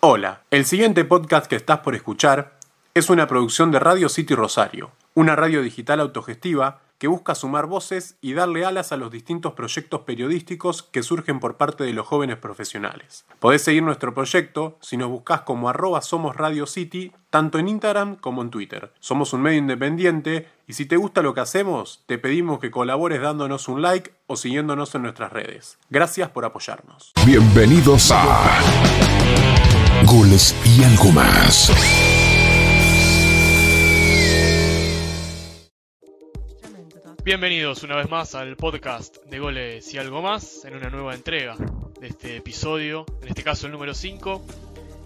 Hola, el siguiente podcast que estás por escuchar es una producción de Radio City Rosario, una radio digital autogestiva que busca sumar voces y darle alas a los distintos proyectos periodísticos que surgen por parte de los jóvenes profesionales. Podés seguir nuestro proyecto si nos buscas como arroba somos Radio City, tanto en Instagram como en Twitter. Somos un medio independiente y si te gusta lo que hacemos, te pedimos que colabores dándonos un like o siguiéndonos en nuestras redes. Gracias por apoyarnos. Bienvenidos a Goles y algo más. Bienvenidos una vez más al podcast de Goles y algo más en una nueva entrega de este episodio, en este caso el número 5.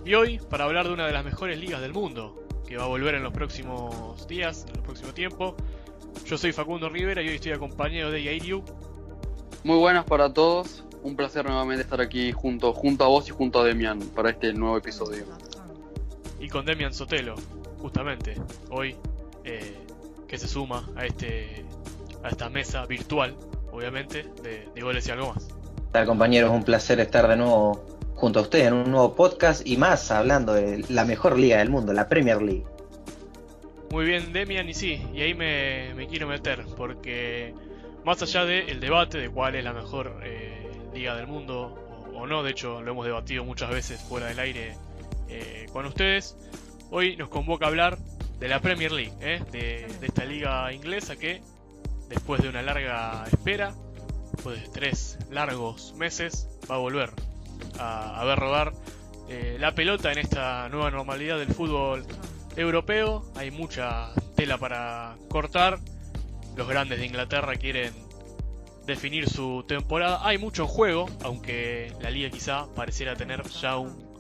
Y hoy para hablar de una de las mejores ligas del mundo, que va a volver en los próximos días, en el próximo tiempo. Yo soy Facundo Rivera y hoy estoy acompañado de Yairiu. Muy buenas para todos, un placer nuevamente estar aquí junto, junto a vos y junto a Demian para este nuevo episodio. Y con Demian Sotelo, justamente, hoy, eh, que se suma a este a esta mesa virtual, obviamente, de, de goles y algo más. tal compañeros? Un placer estar de nuevo junto a ustedes en un nuevo podcast y más hablando de la mejor liga del mundo, la Premier League. Muy bien, Demian, y sí, y ahí me, me quiero meter, porque más allá del debate de cuál es la mejor eh, liga del mundo o, no, de hecho lo hemos debatido muchas veces fuera del aire eh, con ustedes, hoy nos convoca a hablar de la Premier League, ¿eh? de, de esta liga inglesa que después de una larga espera, después de tres largos meses, va a volver a, a ver rodar eh, la pelota en esta nueva normalidad del fútbol europeo. Hay mucha tela para cortar. Los grandes de Inglaterra quieren definir su temporada. Hay mucho juego, aunque la liga quizá pareciera tener ya un,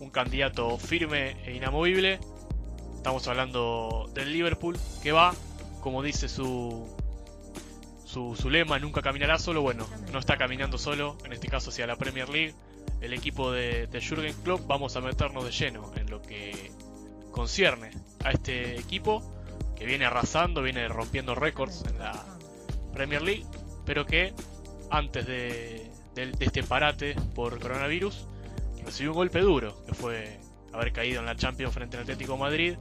un candidato firme e inamovible. Estamos hablando del Liverpool, que va, como dice su, su, su, lema, nunca caminará solo. Bueno, no está caminando solo, en este caso hacia la Premier League. El equipo de, de Jürgen Klopp, vamos a meternos de lleno en lo que concierne a este equipo que viene arrasando, viene rompiendo récords en la Premier League, pero que antes de, de, de, este parate por coronavirus recibió un golpe duro, que fue haber caído en la Champions frente al Atlético Madrid.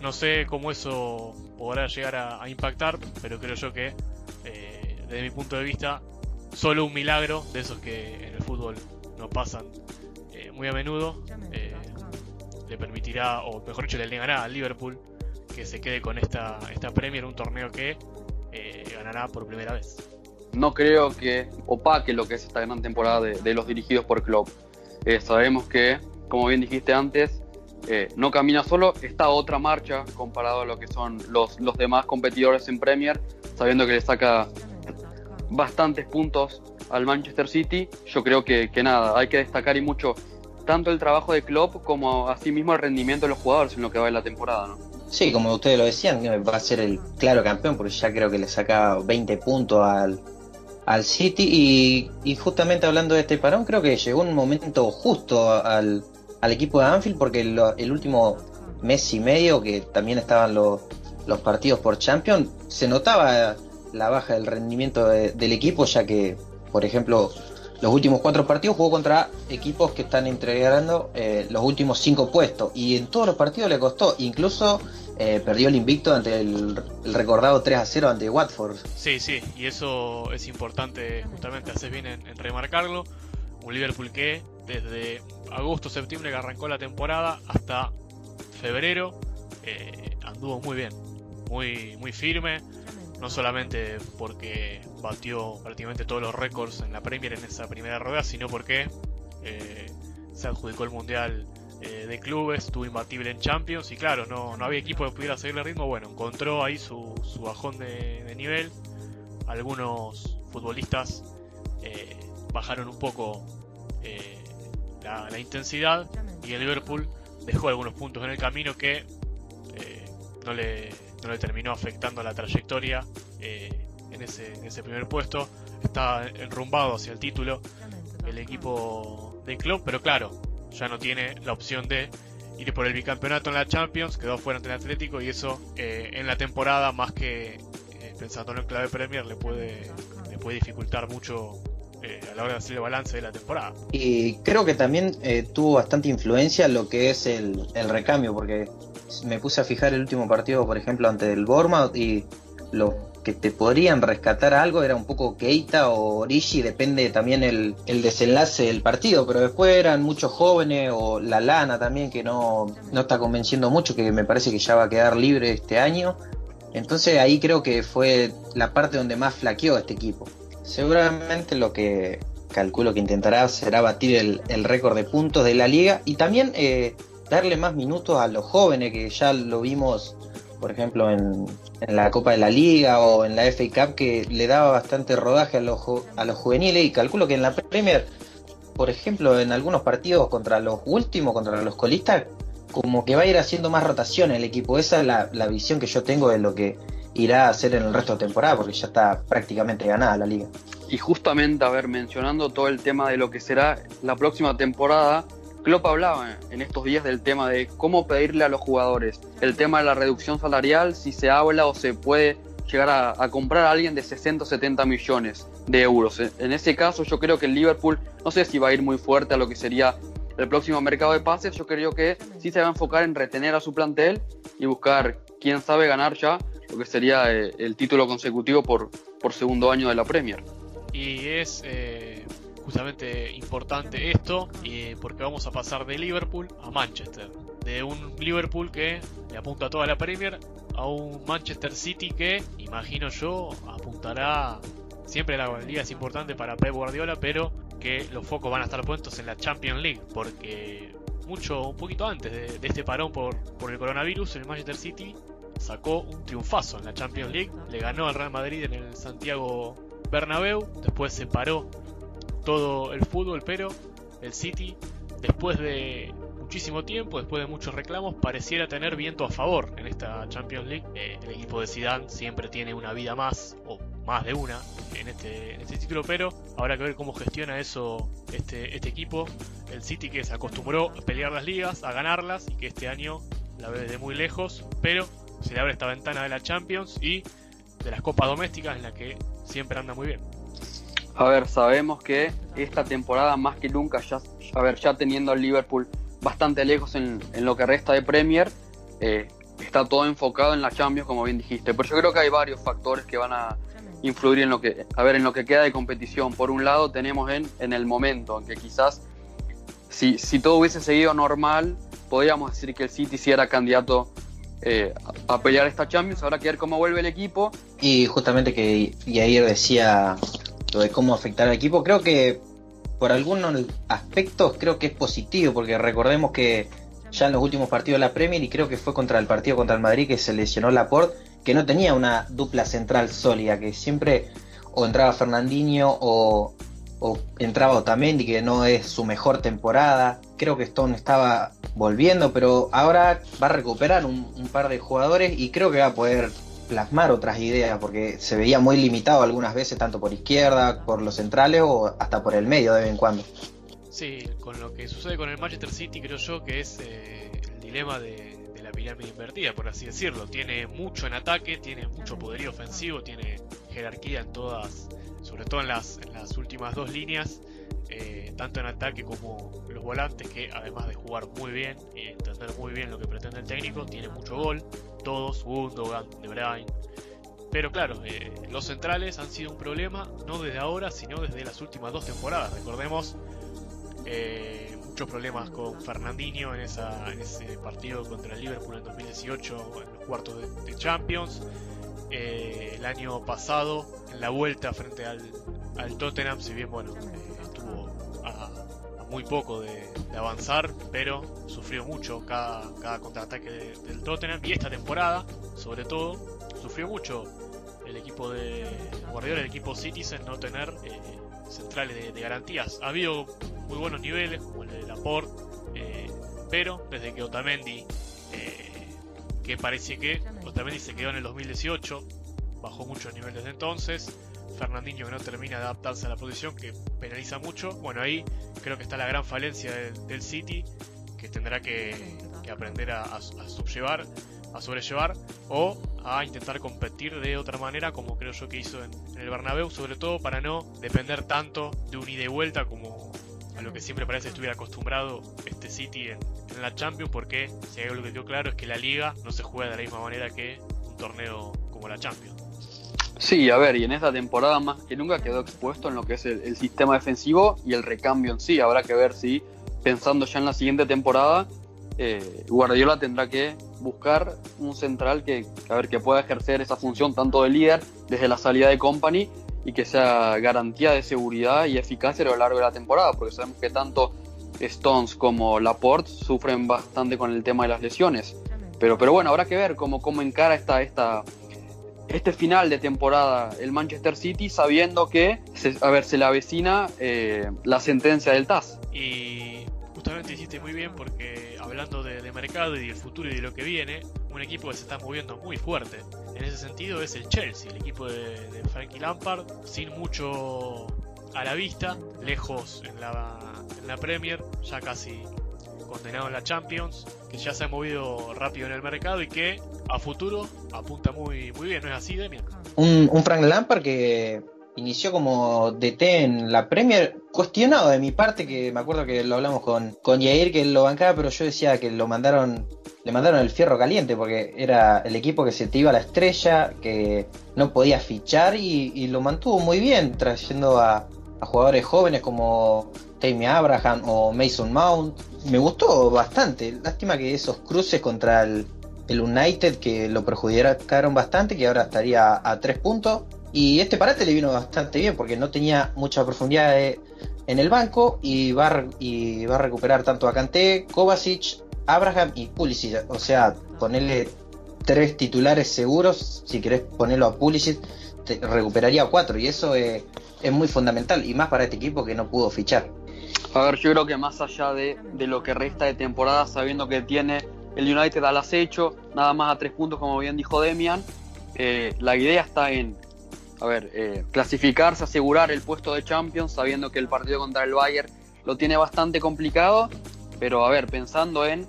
No sé cómo eso podrá llegar a, a impactar, pero creo yo que eh, desde mi punto de vista solo un milagro de esos que en el fútbol no pasan eh, muy a menudo eh, le permitirá, o mejor dicho, le negará al Liverpool que se quede con esta, esta Premier, un torneo que ganará por primera vez. No creo que opaque lo que es esta gran temporada de, de los dirigidos por Klopp. Eh, sabemos que, como bien dijiste antes, eh, no camina solo, está otra marcha comparado a lo que son los, los demás competidores en Premier, sabiendo que le saca bastantes puntos al Manchester City. Yo creo que, que nada, hay que destacar y mucho tanto el trabajo de Klopp como asimismo el rendimiento de los jugadores en lo que va en la temporada, ¿no? Sí, como ustedes lo decían, va a ser el claro campeón porque ya creo que le saca 20 puntos al, al City y, justamente hablando de este parón creo que llegó un momento justo al, al equipo de Anfield porque lo, el último mes y medio que también estaban los, los partidos por Champions se notaba la baja del rendimiento de, del equipo ya que por ejemplo los últimos cuatro partidos jugó contra equipos que están integrando eh, los últimos cinco puestos y en todos los partidos le costó, incluso eh, perdió el invicto ante el, recordado 3 a 0 ante Watford. Sí, sí, y eso es importante, justamente haces bien en, remarcarlo. Un Liverpool que desde agosto, septiembre que arrancó la temporada hasta febrero eh, anduvo muy bien, muy, muy firme no solamente porque batió prácticamente todos los récords en la Premier en esa primera rueda, sino porque eh, se adjudicó el Mundial eh, de Clubes, estuvo imbatible en Champions y claro, no, no había equipo que pudiera seguir el ritmo, bueno, encontró ahí su, su bajón de, nivel, algunos futbolistas eh, bajaron un poco eh, la, la, intensidad y el Liverpool dejó algunos puntos en el camino que eh, no le no le terminó afectando la trayectoria en, ese, en, ese, primer puesto. Está enrumbado hacia el título el equipo de club, pero claro, ya no tiene la opción de ir por el bicampeonato en la Champions, quedó fuera ante el Atlético y eso eh, en la temporada, más que eh, pensándolo en clave Premier, le puede, le puede dificultar mucho eh, a la hora de hacer el balance de la temporada. Y creo que también eh, tuvo bastante influencia lo que es el, el, recambio, porque me puse a fijar el último partido, por ejemplo, ante el Bournemouth y lo que te podrían rescatar algo era un poco Keita o Origi, depende también el, el, desenlace del partido, pero después eran muchos jóvenes o la Lana también que no, no está convenciendo mucho, que me parece que ya va a quedar libre este año. Entonces ahí creo que fue la parte donde más flaqueó este equipo. Seguramente lo que calculo que intentará será batir el, el récord de puntos de la liga y también eh, darle más minutos a los jóvenes que ya lo vimos por ejemplo, en, la Copa de la Liga o en la FA Cup, que le daba bastante rodaje a los, a los juveniles. Y calculo que en la Premier, por ejemplo, en algunos partidos contra los últimos, contra los colistas, como que va a ir haciendo más rotación el equipo. Esa es la, la visión que yo tengo de lo que irá a hacer en el resto de temporada, porque ya está prácticamente ganada la liga. Y justamente, a ver, mencionando todo el tema de lo que será la próxima temporada, Klopp hablaba en estos días del tema de cómo pedirle a los jugadores, el tema de la reducción salarial, si se habla o se puede llegar a, comprar a alguien de 60 o 70 millones de euros. En ese caso yo creo que el Liverpool, no sé si va a ir muy fuerte a lo que sería el próximo mercado de pases, yo creo que sí se va a enfocar en retener a su plantel y buscar, quién sabe, ganar ya lo que sería eh, el título consecutivo por, por segundo año de la Premier. Y es... Eh justamente importante esto, eh, porque vamos a pasar de Liverpool a Manchester. De un Liverpool que le apunta a toda la Premier a un Manchester City que, imagino yo, apuntará. Siempre la liga es importante para Pep Guardiola, pero que los focos van a estar puestos en la Champions League, porque mucho, un poquito antes de, este parón por, por el coronavirus, el Manchester City sacó un triunfazo en la Champions League, le ganó al Real Madrid en el Santiago Bernabéu, después se paró todo el fútbol, pero el City, después de muchísimo tiempo, después de muchos reclamos, pareciera tener viento a favor en esta Champions League. Eh, el equipo de Zidane siempre tiene una vida más, o más de una, en este, en este título, pero habrá que ver cómo gestiona eso este, este equipo. El City que se acostumbró a pelear las ligas, a ganarlas, y que este año la ve desde muy lejos, pero se le abre esta ventana de la Champions y de las copas domésticas en la que siempre anda muy bien. A ver, sabemos que esta temporada más que nunca, ya, a ver, ya teniendo al Liverpool bastante lejos en, lo que resta de Premier, eh, está todo enfocado en la Champions, como bien dijiste. Pero yo creo que hay varios factores que van a influir en lo que, a ver, en lo que queda de competición. Por un lado, tenemos en, el momento en que quizás, si, todo hubiese seguido normal, podríamos decir que el City sí era candidato eh, a pelear esta Champions. Habrá que ver cómo vuelve el equipo. Y justamente que Yair decía lo de cómo afectar al equipo, creo que por algunos aspectos creo que es positivo, porque recordemos que ya en los últimos partidos de la Premier, y creo que fue contra el partido contra el Madrid que se lesionó Laporte, que no tenía una dupla central sólida, que siempre o entraba Fernandinho o, o entraba Otamendi, que no es su mejor temporada. Creo que Stone estaba volviendo, pero ahora va a recuperar un, un par de jugadores y creo que va a poder plasmar otras ideas, porque se veía muy limitado algunas veces, tanto por izquierda, por los centrales o hasta por el medio de vez en cuando. Sí, con lo que sucede con el Manchester City creo yo que es eh, el dilema de, la pirámide invertida, por así decirlo. Tiene mucho en ataque, tiene mucho poderío ofensivo, tiene jerarquía en todas, sobre todo en las, en las últimas dos líneas, eh, tanto en ataque como los volantes, que además de jugar muy bien y entender muy bien lo que pretende el técnico, tiene mucho gol, todos, Gundogan, De Bruyne. Pero claro, eh, los centrales han sido un problema, no desde ahora, sino desde las últimas dos temporadas. Recordemos eh, muchos problemas con Fernandinho en, esa, en ese partido contra el Liverpool en 2018, en los cuartos de, Champions. el año pasado, en la vuelta frente al, al Tottenham, si bien bueno, muy poco de, avanzar, pero sufrió mucho cada, cada contraataque del Tottenham y esta temporada, sobre todo, sufrió mucho el equipo de Guardiola, el equipo Citizen, no tener eh, centrales de, garantías. Ha habido muy buenos niveles, como el de Laporte, eh, pero desde que Otamendi, eh, que parece que Otamendi se quedó en el 2018, bajó mucho el nivel desde entonces. Fernandinho que no termina de adaptarse a la posición, que penaliza mucho. Bueno, ahí creo que está la gran falencia del, City, que tendrá que, aprender a, subllevar, a sobrellevar, o a intentar competir de otra manera como creo yo que hizo en, el Bernabéu, sobre todo para no depender tanto de un ida y vuelta como a lo que siempre parece estuviera acostumbrado este City en, la Champions, porque si hay algo que quedó claro es que la liga no se juega de la misma manera que un torneo como la Champions. Sí, a ver, y en esta temporada más que nunca quedó expuesto en lo que es el, sistema defensivo y el recambio en sí. Habrá que ver si, pensando ya en la siguiente temporada, eh, Guardiola tendrá que buscar un central que, a ver, que pueda ejercer esa función tanto de líder desde la salida de Company y que sea garantía de seguridad y eficacia a lo largo de la temporada, porque sabemos que tanto Stones como Laporte sufren bastante con el tema de las lesiones. Pero, pero bueno, habrá que ver cómo, cómo encara esta, esta, este final de temporada el Manchester City sabiendo que, se, a ver, le avecina eh, la sentencia del TAS. Y justamente hiciste muy bien porque hablando de, mercado y del futuro y de lo que viene, un equipo que se está moviendo muy fuerte. En ese sentido es el Chelsea, el equipo de, de Frankie Lampard, sin mucho a la vista, lejos en la Premier, ya casi condenado en la Champions, que ya se ha movido rápido en el mercado y que a futuro apunta muy, muy bien, ¿no es así, Demian? Un, un Frank Lampard que inició como DT en la Premier, cuestionado de mi parte, que me acuerdo que lo hablamos con, con Jair, que lo bancaba, pero yo decía que lo mandaron, le mandaron el fierro caliente, porque era el equipo que se te iba a la estrella, que no podía fichar y, lo mantuvo muy bien, trayendo a jugadores jóvenes como Tammy Abraham o Mason Mount. Me gustó bastante. Lástima que esos cruces contra el, United que lo perjudicaron bastante, que ahora estaría a tres puntos. Y este parate le vino bastante bien porque no tenía mucha profundidad en el banco y va, a, recuperar tanto a Kanté, Kovacic, Abraham y Pulisic. O sea, ponerle tres titulares seguros. Si querés ponerlo a Pulisic, te recuperaría cuatro. Y eso es, es muy fundamental. Y más para este equipo que no pudo fichar. A ver, yo creo que más allá de, de lo que resta de temporada, sabiendo que tiene el United al acecho, nada más a tres puntos, como bien dijo Demian. Eh, la idea está en, a ver, eh, clasificarse, asegurar el puesto de Champions, sabiendo que el partido contra el Bayern lo tiene bastante complicado, pero a ver, pensando en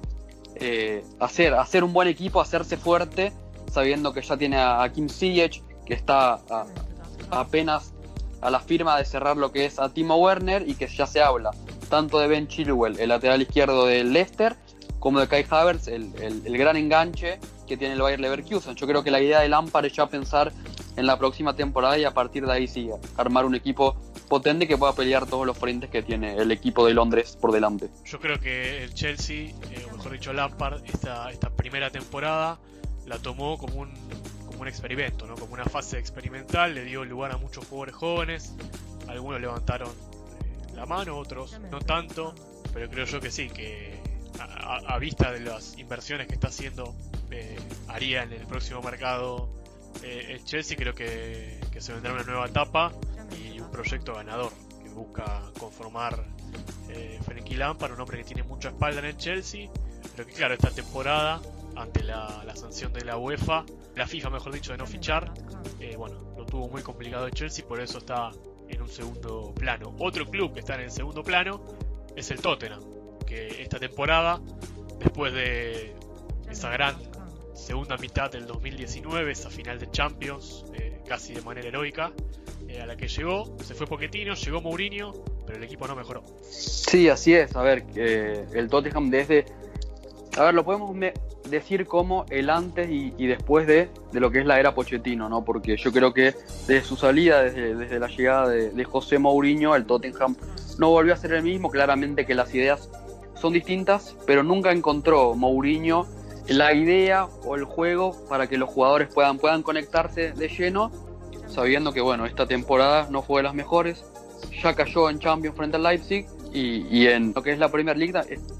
eh, hacer, hacer un buen equipo, hacerse fuerte, sabiendo que ya tiene a, Kim Ziyech, que está apenas a la firma de cerrar lo que es a Timo Werner y que ya se habla tanto de Ben Chilwell, el lateral izquierdo del Leicester, como de Kai Havertz, el, gran enganche que tiene el Bayer Leverkusen. Yo creo que la idea de Lampard es ya pensar en la próxima temporada y a partir de ahí sí, armar un equipo potente que pueda pelear todos los frentes que tiene el equipo de Londres por delante. Yo creo que el Chelsea, eh, o mejor dicho Lampard, esta, esta primera temporada la tomó como un, como un experimento, ¿no? como una fase experimental, le dio lugar a muchos jugadores jóvenes, algunos levantaron eh, la mano, otros no tanto, pero creo yo que sí, que a, vista de las inversiones que está haciendo eh, haría en el próximo mercado eh, el Chelsea, creo que, se vendrá una nueva etapa y un proyecto ganador que busca conformar eh, Frenkie Lampard, un hombre que tiene mucha espalda en el Chelsea, pero que claro, esta temporada, ante la, sanción de la UEFA, la FIFA mejor dicho, de no fichar, eh, bueno, lo tuvo muy complicado el Chelsea, por eso está en un segundo plano. Otro club que está en el segundo plano es el Tottenham esta temporada, después de esa gran segunda mitad del 2019, esa final de Champions, eh, casi de manera heroica, eh, a la que llegó, se fue Poquetino, llegó Mourinho, pero el equipo no mejoró. Sí, así es, a ver, el Tottenham desde... A ver, lo podemos decir como el antes y, después de, de, lo que es la era Pochettino, ¿no? Porque yo creo que desde su salida, desde, desde la llegada de, de José Mourinho, el Tottenham no volvió a ser el mismo. Claramente que las ideas son distintas, pero nunca encontró Mourinho la idea o el juego para que los jugadores puedan, puedan conectarse de lleno, sabiendo que bueno, esta temporada no fue de las mejores, ya cayó en Champions frente al Leipzig y, en lo que es la Premier League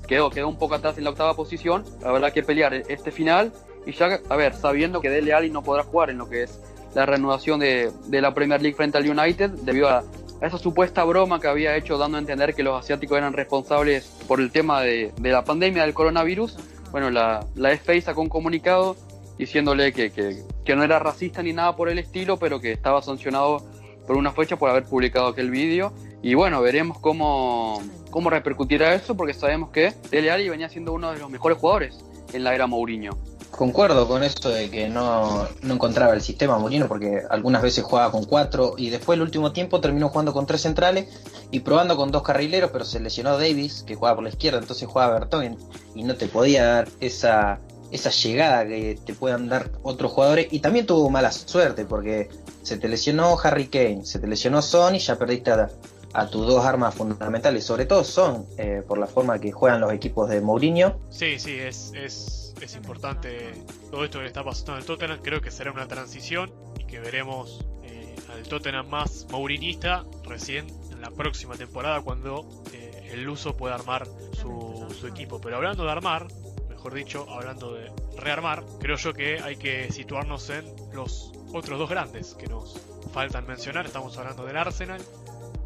quedó, quedó un poco atrás en la octava posición, habrá que pelear este final y ya, a ver, sabiendo que Dele Alli no podrá jugar en lo que es la reanudación de, de la Premier League frente al United debido a esa supuesta broma que había hecho dando a entender que los asiáticos eran responsables por el tema de, la pandemia del coronavirus, bueno, la, la FA sacó un comunicado diciéndole que, que, no era racista ni nada por el estilo, pero que estaba sancionado por una fecha por haber publicado aquel vídeo. Y bueno, veremos cómo, cómo repercutirá eso, porque sabemos que Dele Alli venía siendo uno de los mejores jugadores en la era Mourinho. Concuerdo con eso de que no, no encontraba el sistema Molino porque algunas veces jugaba con cuatro y después el último tiempo terminó jugando con tres centrales y probando con dos carrileros, pero se lesionó Davis, que jugaba por la izquierda, entonces jugaba Bertón y no te podía dar esa, esa llegada que te puedan dar otros jugadores. Y también tuvo mala suerte porque se te lesionó Harry Kane, se te lesionó Son y ya perdiste a, a tus dos armas fundamentales, sobre todo Son, eh, por la forma que juegan los equipos de Mourinho. Sí, sí, es, es, es importante todo esto que está pasando en el Tottenham. Creo que será una transición y que veremos eh, al Tottenham más mourinista recién en la próxima temporada cuando eh, el Luso pueda armar su, su equipo. Pero hablando de armar, mejor dicho, hablando de rearmar, creo yo que hay que situarnos en los otros dos grandes que nos faltan mencionar. Estamos hablando del Arsenal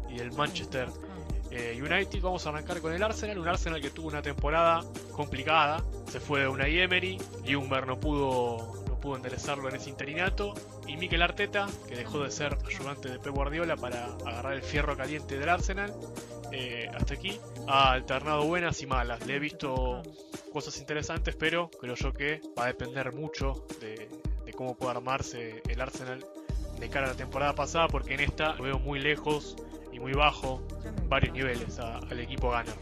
y del Manchester eh, United. Vamos a arrancar con el Arsenal, un Arsenal que tuvo una temporada complicada. Se fue de una Emery, Humber no pudo, no pudo enderezarlo en ese interinato. Y Mikel Arteta, que dejó de ser ayudante de Pep Guardiola para agarrar el fierro caliente del Arsenal. Eh, hasta aquí ha alternado buenas y malas. Le he visto cosas interesantes, pero creo yo que va a depender mucho de, de cómo pueda armarse el Arsenal de cara a la temporada pasada, porque en esta lo veo muy lejos y muy bajo varios niveles al equipo Gunner.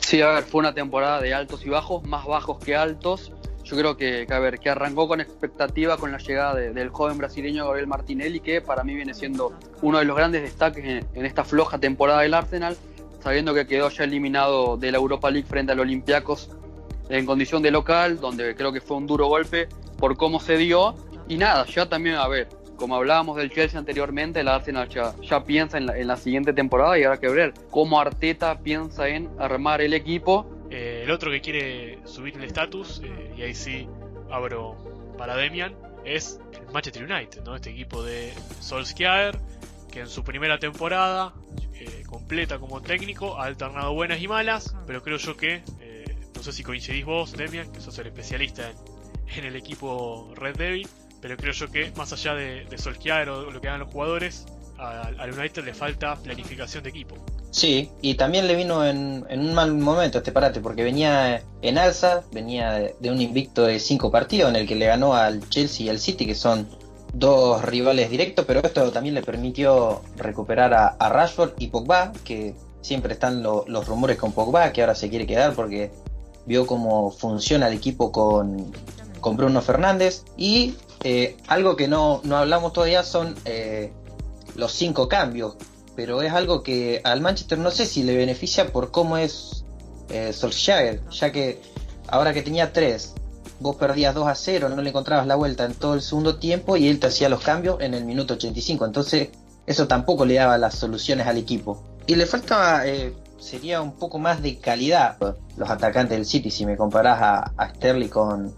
Sí, a ver, fue una temporada de altos y bajos, más bajos que altos. Yo creo que, que, a ver, que arrancó con expectativa con la llegada de- del joven brasileño Gabriel Martinelli, que para mí viene siendo uno de los grandes destaques en, en esta floja temporada del Arsenal, sabiendo que quedó ya eliminado de la Europa League frente al Olympiacos en condición de local, donde creo que fue un duro golpe por cómo se dio. Y nada, ya también, a ver, como hablábamos del Chelsea anteriormente, el Arsenal ya, piensa en la, en la siguiente temporada y habrá que ver cómo Arteta piensa en armar el equipo Eh, el otro que quiere subir el estatus, eh, y ahí sí abro para Demian, es el Manchester United, ¿no? Este equipo de Solskjaer, que en su primera temporada, eh, completa como técnico, ha alternado buenas y malas, pero creo yo que, no sé si coincidís vos, Demian, que sos el especialista en, en el equipo Red Devil, pero creo yo que más allá de, Solskjaer o lo que hagan los jugadores, al United le falta planificación de equipo. Sí, y también le vino en, un mal momento este parate, porque venía en alza, venía de, un invicto de cinco partidos en el que le ganó al Chelsea y al City, que son dos rivales directos, pero esto también le permitió recuperar a, Rashford y Pogba, que siempre están lo- los rumores con Pogba, que ahora se quiere quedar porque vio cómo funciona el equipo con, con Bruno Fernández. Y eh, algo que no, no hablamos todavía son eh, los cinco cambios pero es algo que al Manchester no sé si le beneficia por cómo es eh, Solskjaer, ya que ahora que tenía tres, vos perdías 2 a 0, no le encontrabas la vuelta en todo el segundo tiempo y él te hacía los cambios en el minuto 85, entonces eso tampoco le daba las soluciones al equipo. Y le faltaba, eh, sería un poco más de calidad los atacantes del City, si me comparás a, a Sterling con,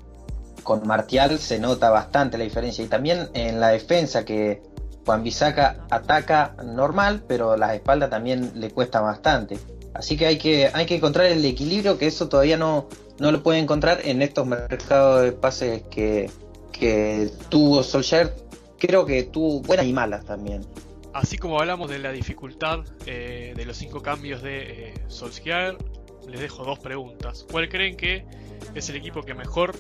con Martial se nota bastante la diferencia y también en la defensa que Juan Bisaca ataca normal, pero las espaldas también le cuesta bastante. Así que hay que, hay que encontrar el equilibrio, que eso todavía no, no lo puede encontrar en estos mercados de pases que, que tuvo Solskjaer. Creo que tuvo buenas y malas también. Así como hablamos de la dificultad eh, de los cinco cambios de eh, Solskjaer, les dejo dos preguntas. ¿Cuál creen que es el equipo que mejor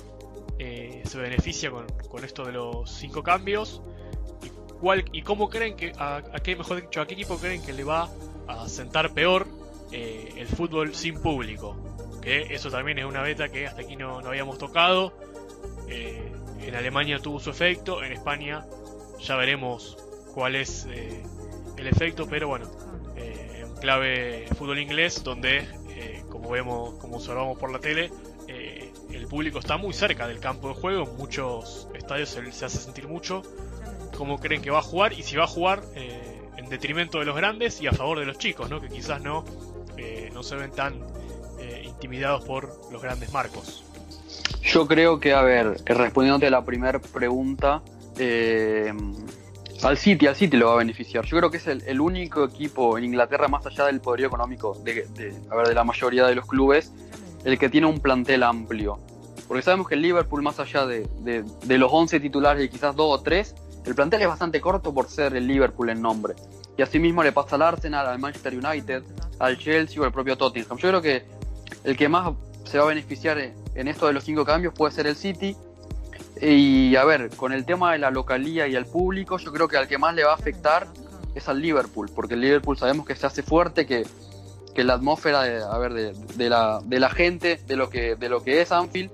eh, se beneficia con, con esto de los cinco cambios? ¿Y, cuál, y cómo creen que, a, qué, mejor dicho, a qué equipo creen que le va a sentar peor eh, el fútbol sin público? Que eso también es una beta que hasta aquí no, no habíamos tocado. Eh, en Alemania tuvo su efecto, en España ya veremos cuál es el efecto, pero bueno, en clave fútbol inglés, donde, como vemos, como observamos por la tele, público está muy cerca del campo de juego, en muchos estadios se, hace sentir mucho. ¿Cómo creen que va a jugar? Y si va a jugar eh, en detrimento de los grandes y a favor de los chicos, ¿no? que quizás no, eh, no se ven tan eh, intimidados por los grandes marcos. Yo creo que, a ver, respondiéndote a la primera pregunta, al City, al City lo va a beneficiar. Yo creo que es el, el único equipo en Inglaterra, más allá del poderío económico de, de- a ver, de la mayoría de los clubes, el que tiene un plantel amplio. Porque sabemos que el Liverpool, más allá de, de- los 11 titulares y quizás dos o tres, el plantel es bastante corto por ser el Liverpool en nombre. Y así mismo le pasa al Arsenal, al Manchester United, al Chelsea o al propio Tottenham. Yo creo que el que más se va a beneficiar en esto de los cinco cambios puede ser el City. Y a ver, con el tema de la localía y el público, yo creo que al que más le va a afectar es al Liverpool, porque el Liverpool sabemos que se hace fuerte, que, que la atmósfera de, a ver, de, la, de la gente, de lo que, de lo que es Anfield,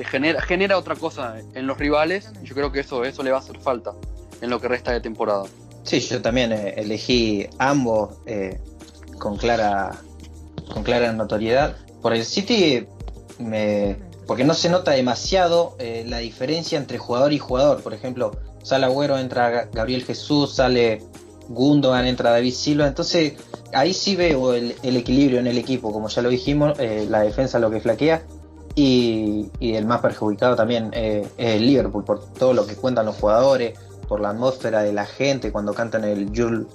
genera, genera otra cosa en los rivales, y yo creo que eso, eso le va a hacer falta en lo que resta de temporada. Sí, yo también eh, elegí ambos eh, con clara con clara notoriedad. Por el City me, porque no se nota demasiado eh, la diferencia entre jugador y jugador. Por ejemplo, sale Agüero, entra Gabriel Jesús, sale Gundogan, entra David Silva. Entonces, ahí sí veo el, equilibrio en el equipo. Como ya lo dijimos, la defensa lo que flaquea. Y, el más perjudicado también eh, es el Liverpool, por todo lo que cuentan los jugadores, por la atmósfera de la gente cuando cantan el You'll,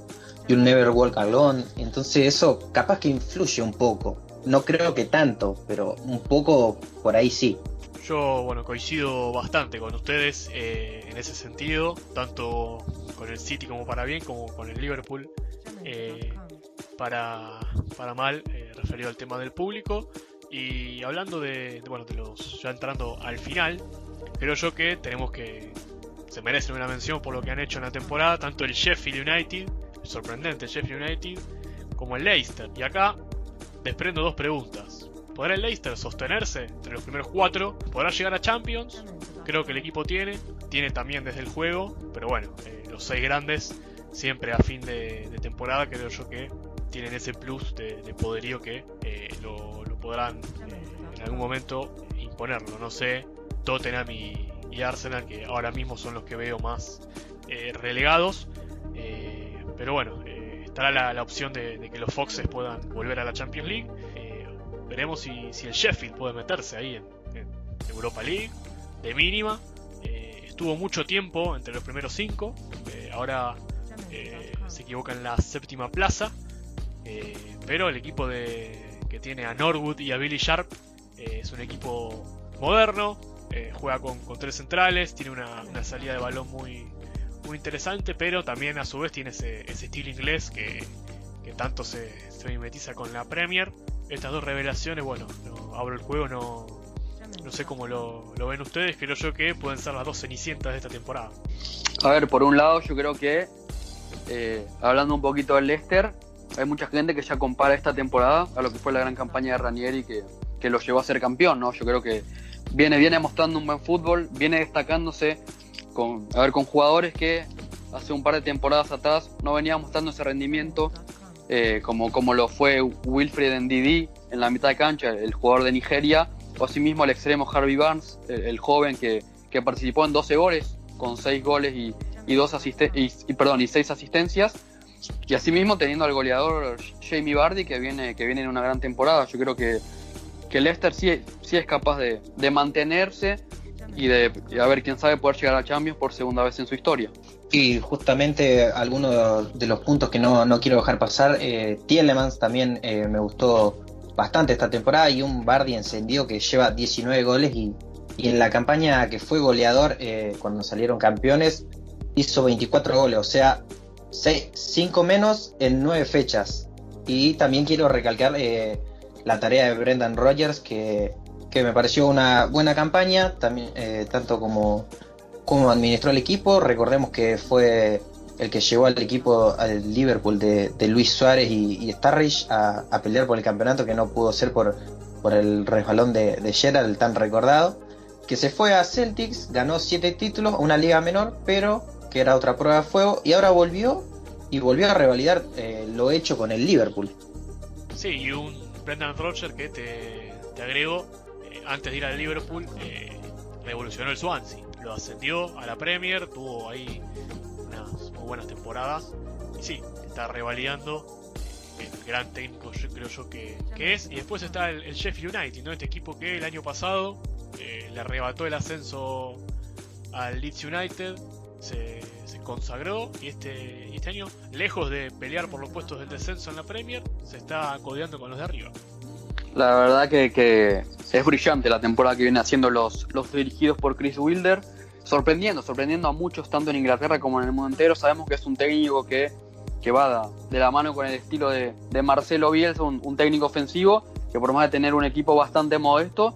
Never Walk Alone. Entonces, eso capaz que influye un poco no creo que tanto, pero un poco por ahí sí. Yo, bueno, coincido bastante con ustedes eh, en ese sentido, tanto con el City como para bien, como con el Liverpool eh, para, para mal, referido al tema del público. Y hablando de, bueno, de los, ya entrando al final, creo yo que tenemos que, se merecen una mención por lo que han hecho en la temporada, tanto el Sheffield United, el sorprendente Sheffield United, como el Leicester. Y acá desprendo dos preguntas. ¿Podrá el Leicester sostenerse entre los primeros cuatro? ¿Podrá llegar a Champions? Creo que el equipo tiene. Tiene también desde el juego. Pero bueno, eh, los seis grandes siempre a fin de, temporada creo yo que tienen ese plus de, poderío que eh, lo, podrán eh, en algún momento imponerlo. No sé, Tottenham y, Arsenal que ahora mismo son los que veo más relegados. pero bueno, estará la, opción de, que los Foxes puedan volver a la Champions League. Eh, veremos si, el Sheffield puede meterse ahí en, Europa League, de mínima. Eh, estuvo mucho tiempo entre los primeros cinco, eh, ahora se equivoca en la séptima plaza. pero el equipo de, que tiene a Norwood y a Billy Sharp es un equipo moderno, juega con, tres centrales, tiene una, una salida de balón muy, muy interesante, pero también a su vez tiene ese, estilo inglés que, tanto se, se, mimetiza con la Premier. Estas dos revelaciones, bueno, abro el juego, no, no sé cómo lo, ven ustedes, creo yo que pueden ser las dos cenicientas de esta temporada. A ver, por un lado yo creo que, eh, hablando un poquito del Leicester, hay mucha gente que ya compara esta temporada a lo que fue la gran campaña de Ranieri que, que lo llevó a ser campeón, ¿no? Yo creo que viene, viene mostrando un buen fútbol, viene destacándose con, a ver, con jugadores que hace un par de temporadas atrás no venían mostrando ese rendimiento, eh, como, como lo fue Wilfred Ndidi en la mitad de cancha, el jugador de Nigeria, o asimismo el extremo Harvey Barnes, el, joven que, que, participó en 12 goles, con 6 goles y, y, dos y, perdón, y 6 asistencias, y asimismo teniendo al goleador Jamie Bardi que viene, que viene en una gran temporada. Yo creo que, que Leicester sí, sí es capaz de, de mantenerse y de a ver quién sabe poder llegar a Champions por segunda vez en su historia. Y justamente algunos de los puntos que no, quiero dejar pasar, eh, Tielemans también eh, me gustó bastante esta temporada y un Bardi encendido que lleva 19 goles y, en la campaña que fue goleador eh, cuando salieron campeones hizo 24 goles, o sea, 5 menos en 9 fechas. Y también quiero recalcar eh, la tarea de Brendan Rogers que que me pareció una buena campaña, también, eh, tanto como, como administró el equipo. Recordemos que fue el que llevó al equipo al Liverpool de, Luis Suárez y, Starrich a, pelear por el campeonato, que no pudo ser por, por el resbalón de, de Gerard, el tan recordado. Que se fue a Celtics, ganó siete títulos, una liga menor, pero que era otra prueba de fuego, y ahora volvió y volvió a revalidar eh, lo hecho con el Liverpool. Sí, y un Brendan Rodgers que te, te agrego, antes de ir al Liverpool, eh, revolucionó el Swansea. Lo ascendió a la Premier, tuvo ahí unas muy buenas temporadas. Y sí, está revalidando el gran técnico, creo yo que, es. Y después está el, Sheffield United, ¿no? Este equipo que el año pasado eh, le arrebató el ascenso al Leeds United. Se, consagró y este, este año, lejos de pelear por los puestos del descenso en la Premier, se está codeando con los de arriba. La verdad que, es brillante la temporada que viene haciendo los, los dirigidos por Chris Wilder. Sorprendiendo, sorprendiendo a muchos, tanto en Inglaterra como en el mundo entero. Sabemos que es un técnico que, que va de la mano con el estilo de, Marcelo Bielsa, un, técnico ofensivo, que por más de tener un equipo bastante modesto,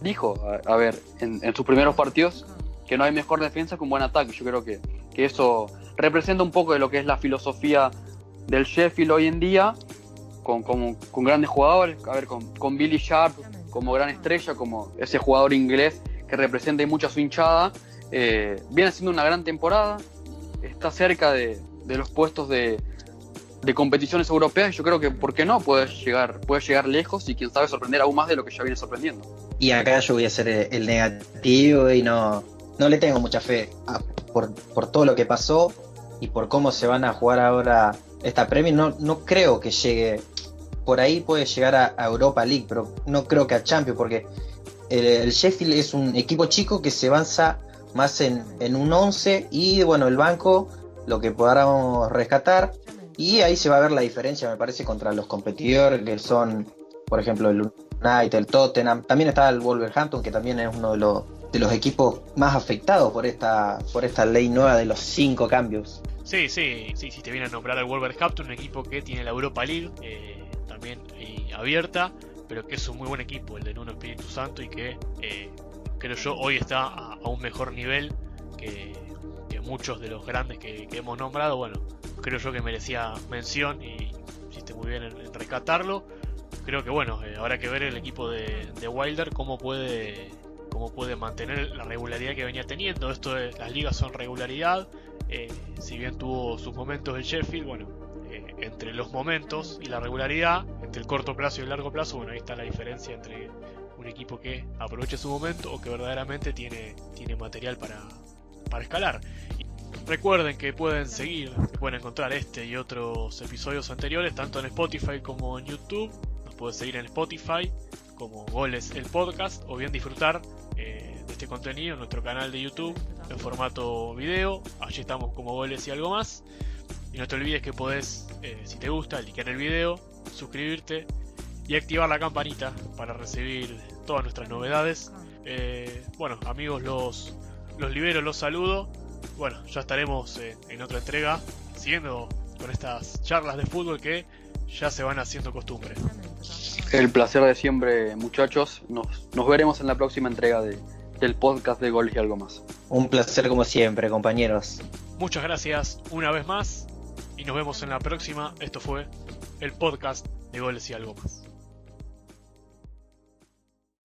dijo, a, ver, en, sus primeros partidos, que no hay mejor defensa que un buen ataque. Yo creo que, que eso representa un poco de lo que es la filosofía del Sheffield hoy en día, con, con, con grandes jugadores, a ver, con, con Billy Sharp como gran estrella, como ese jugador inglés que representa mucha su hinchada. Eh, viene haciendo una gran temporada, está cerca de, de los puestos de, de, competiciones europeas. Yo creo que, ¿por qué no? Puede llegar, puede llegar lejos y quién sabe sorprender aún más de lo que ya viene sorprendiendo. Y acá yo voy a ser el negativo y no, no le tengo mucha fe por, por todo lo que pasó y por cómo se van a jugar ahora esta Premier. No, no creo que llegue por ahí puede llegar a, Europa League, pero no creo que a Champions, porque el, Sheffield es un equipo chico que se avanza más en, un 11 y bueno, el banco, lo que podamos rescatar, y ahí se va a ver la diferencia, me parece, contra los competidores que son, por ejemplo, el United, el Tottenham, también está el Wolverhampton, que también es uno de los, de los equipos más afectados por esta, por esta ley nueva de los cinco cambios. Sí, sí, sí, si te viene a nombrar el Wolverhampton, un equipo que tiene la Europa League, eh, también abierta, pero que es un muy buen equipo, el de Nuno Espíritu Santo, y que eh, creo yo hoy está a, un mejor nivel que, muchos de los grandes que, hemos nombrado. Bueno, creo yo que merecía mención y hiciste muy bien en, rescatarlo. Creo que bueno, eh, habrá que ver el equipo de, Wilder cómo puede cómo puede mantener la regularidad que venía teniendo. Esto es, las ligas son regularidad. Eh, si bien tuvo sus momentos el Sheffield, bueno, entre los momentos y la regularidad, entre el corto plazo y el largo plazo, bueno, ahí está la diferencia entre un equipo que aproveche su momento o que verdaderamente tiene, tiene material para, para escalar. recuerden que pueden seguir, pueden encontrar este y otros episodios anteriores, tanto en Spotify como en YouTube. Nos pueden seguir en Spotify como Goles el Podcast o bien disfrutar eh, de este contenido en nuestro canal de YouTube en formato video. Allí estamos como Goles y algo más. Y no te olvides que podés, eh, si te gusta, en el video, suscribirte y activar la campanita para recibir todas nuestras novedades. Eh, bueno, amigos, los, los libero, los saludo. Bueno, ya estaremos en otra entrega siguiendo con estas charlas de fútbol que ya se van haciendo costumbre. El placer de siempre, muchachos. Nos, nos veremos en la próxima entrega de, del podcast de Goles y algo más. Un placer como siempre, compañeros. Muchas gracias una vez más y nos vemos en la próxima. Esto fue el podcast de Goles y algo más.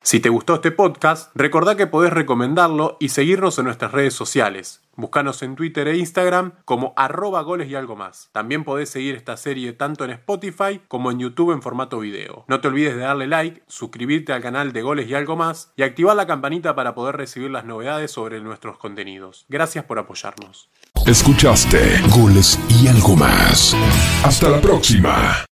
Si te gustó este podcast, recordá que podés recomendarlo y seguirnos en nuestras redes sociales. Búscanos en Twitter e Instagram como arroba goles y algo más. También podés seguir esta serie tanto en Spotify como en YouTube en formato video. No te olvides de darle like, suscribirte al canal de goles y algo más y activar la campanita para poder recibir las novedades sobre nuestros contenidos. Gracias por apoyarnos. Escuchaste goles y algo más. Hasta la próxima.